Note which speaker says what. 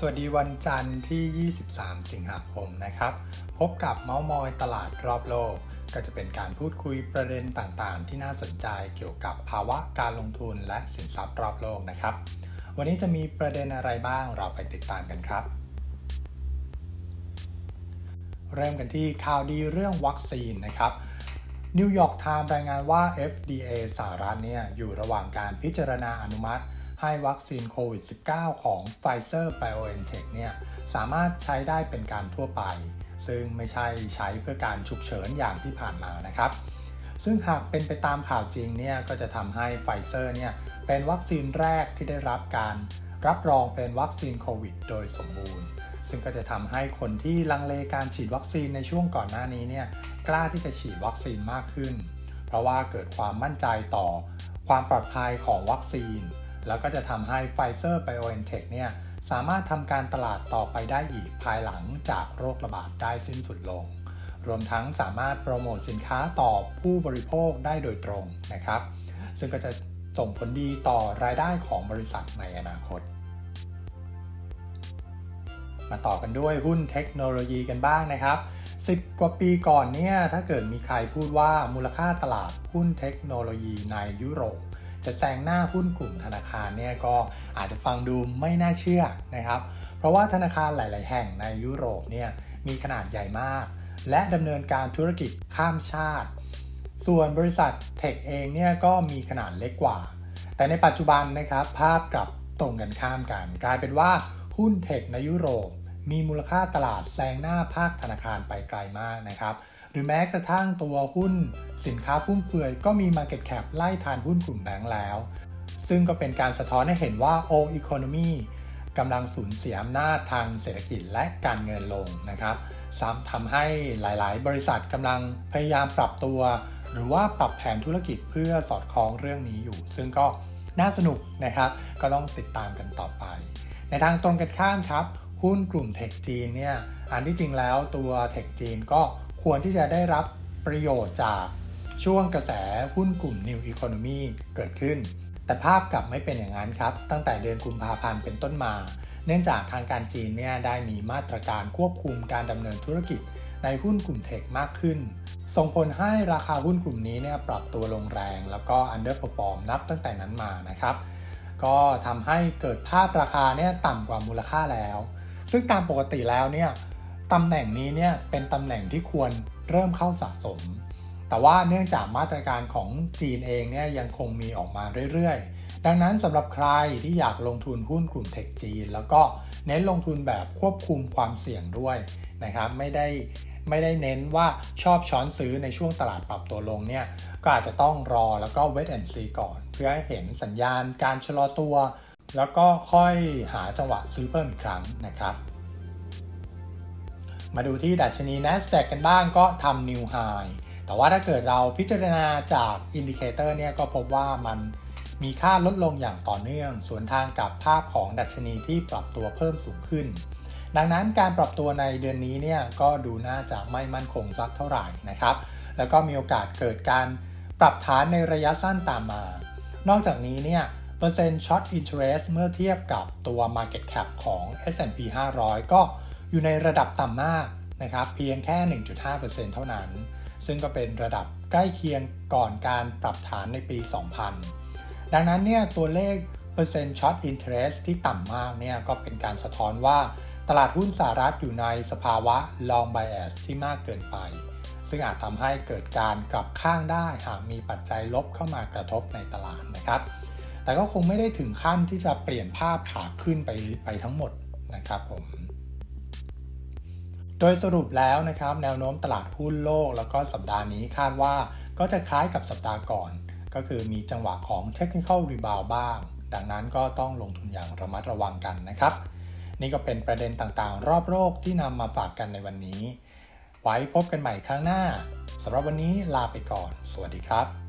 Speaker 1: สวัสดีวันจันทร์ที่ 23 สิงหาคมนะครับ พบกับเม้าท์มอยตลาดรอบโลก ก็จะเป็นการพูดคุยประเด็นต่างๆ ที่น่าสนใจเกี่ยวกับภาวะการลงทุนและสินทรัพย์รอบโลกนะครับ วันนี้จะมีประเด็นอะไรบ้างเราไปติดตามกันครับ เริ่มกันที่ข่าวดีเรื่องวัคซีนนะครับ New York Times รายงานว่า FDA สหรัฐเนี่ยอยู่ระหว่างการพิจารณาอนุมัติ ให้วัคซีนโควิด -19 ของ Pfizer BioNTech เนี่ยสามารถใช้ได้เป็นการทั่วไป ซึ่งไม่ใช่ใช้เพื่อการฉุกเฉินอย่างที่ผ่านมานะครับ ซึ่งหากเป็นไปตามข่าวจริงเนี่ยก็จะทำให้ไฟเซอร์เนี่ยเป็นวัคซีนแรกที่ได้รับการรับรองเป็นวัคซีนโควิด โดยสมบูรณ์ ซึ่งก็จะทำให้คนที่ลังเลการฉีดวัคซีนในช่วงก่อนหน้านี้เนี่ยกล้าที่จะฉีดวัคซีนมากขึ้น เพราะว่าเกิดความมั่นใจต่อความปลอดภัยของวัคซีน แล้วก็จะทำให้ Pfizer BioNTech เนี่ยสามารถทำการตลาดต่อไปได้อีกภายหลังจากโรคระบาดได้สิ้นสุดลง รวมทั้งสามารถโปรโมทสินค้าต่อผู้บริโภคได้โดยตรงนะครับ ซึ่งก็จะส่งผลดีต่อรายได้ของบริษัทในอนาคต มาต่อกันด้วยหุ้นเทคโนโลยีกันบ้างนะครับ10 กว่าปีก่อนเนี่ยถ้าเกิดมีใครพูดว่ามูลค่าตลาดหุ้นเทคโนโลยีในยุโรป จะแซงหน้าหุ้นกลุ่มธนาคารเนี่ยก็อาจจะฟังดูไม่น่าเชื่อนะครับ เพราะว่าธนาคารหลาย ๆ แห่งในยุโรปเนี่ยมีขนาดใหญ่มาก และดำเนินการธุรกิจข้ามชาติ ส่วนบริษัทเทคเองเนี่ยก็มีขนาดเล็กกว่า แต่ในปัจจุบันนะครับภาพกลับตรงกันข้ามกัน กลายเป็นว่าหุ้นเทคในยุโรป มีมูลค่าตลาดแซงหน้าภาคธนาคารไปไกลมากนะครับ หรือแม้กระทั่งตัวหุ้นสินค้าฟุ่มเฟือยก็มี Market Cap ไล่ทานหุ้นกลุ่มแบงก์แล้ว ซึ่งก็เป็นการสะท้อนให้เห็นว่า o economy กำลังสูญเสียอำนาจทางเศรษฐกิจและการเงินลงนะครับซ้ำทำให้หลาย ๆ บริษัทกำลังพยายามปรับตัว หรือว่าปรับแผนธุรกิจเพื่อสอดคล้องเรื่องนี้อยู่ ซึ่งก็น่าสนุกนะครับ ก็ต้องติดตามกันต่อไป ในทางตรงกันข้ามครับ หุ้นกลุ่มเทคจีนเนี่ยอันที่จริงแล้วตัวเทคจีนก็ควรที่จะได้รับประโยชน์จากช่วงกระแสหุ้นกลุ่ม New Economy เกิดขึ้น แต่ภาพกลับไม่เป็นอย่างนั้นครับ ตั้งแต่เดือนกุมภาพันธ์เป็นต้นมา เนื่องจากทางการจีนเนี่ยได้มีมาตรการควบคุมการดำเนินธุรกิจในหุ้นกลุ่มเทคมากขึ้น ส่งผลให้ราคาหุ้นกลุ่มนี้เนี่ยปรับตัวลงแรง แล้วก็ underperform นับตั้งแต่นั้นมานะครับ ก็ทำให้เกิดภาพราคาเนี่ยต่ำกว่ามูลค่าแล้ว ซึ่งตามปกติแล้วเนี่ยตำแหน่งนี้เนี่ยเป็นตำแหน่งที่ควรเริ่มเข้าสะสม แต่ว่าเนื่องจากมาตรการของจีนเองเนี่ยยังคงมีออกมาเรื่อยๆ ดังนั้นสำหรับใครที่อยากลงทุนหุ้นกลุ่มเทคจีน แล้วก็เน้นลงทุนแบบควบคุมความเสี่ยงด้วยนะครับไม่ได้ไม่ได้เน้นว่าชอบช้อนซื้อในช่วงตลาดปรับตัวลงเนี่ยก็อาจจะต้องรอแล้วก็ wait and see ก่อน เพื่อให้เห็นสัญญาณการชะลอตัว แล้วก็ค่อยหาจังหวะซื้อเพิ่มอีกครั้งนะครับ มาดูที่ดัชนี NASDAQ กันบ้างก็ทำ New High แต่ว่าถ้าเกิดเราพิจารณาจาก indicator เนี่ยก็พบว่ามันมีค่าลดลงอย่างต่อเนื่อง สวนทางกับภาพของดัชนีที่ปรับตัวเพิ่มสูงขึ้น ดังนั้นการปรับตัวในเดือนนี้เนี่ยก็ดูน่าจะไม่มั่นคงสักเท่าไหร่นะครับ แล้วก็มีโอกาสเกิดการปรับฐานในระยะสั้นตามมา นอกจากนี้เนี่ย เปอร์เซ็นต์ short interest เมื่อเทียบกับตัว Market Cap ของ S&P 500 ก็อยู่ในระดับต่ำมากนะครับเพียงแค่ 1.5%เท่านั้น ซึ่งก็เป็นระดับใกล้เคียงก่อนการปรับฐานในปี 2000 ดังนั้นเนี่ยตัวเลขเปอร์เซ็นต์ short interest ที่ต่ำมากเนี่ยก็เป็นการสะท้อนว่าตลาดหุ้นสหรัฐอยู่ในสภาวะ long bias ที่มากเกินไป ซึ่งอาจทำให้เกิดการกลับข้างได้หากมีปัจจัยลบเข้ามากระทบในตลาดนะครับ แต่ก็คงไม่ได้ถึงขั้นที่จะเปลี่ยนภาพขาขึ้นไปไปทั้งหมดนะครับผม โดยสรุปแล้วนะครับ แนวโน้มตลาดหุ้นโลก แล้วก็สัปดาห์นี้คาดว่าก็จะคล้ายกับสัปดาห์ก่อน ก็คือมีจังหวะของ Technical Rebound บ้าง ดังนั้นก็ต้องลงทุนอย่างระมัดระวังกันนะครับ นี่ก็เป็นประเด็นต่างๆ รอบโลกที่นำมาฝากกันในวันนี้ ไว้พบกันใหม่ครั้งหน้าสำหรับวันนี้ลาไปก่อน สวัสดีครับ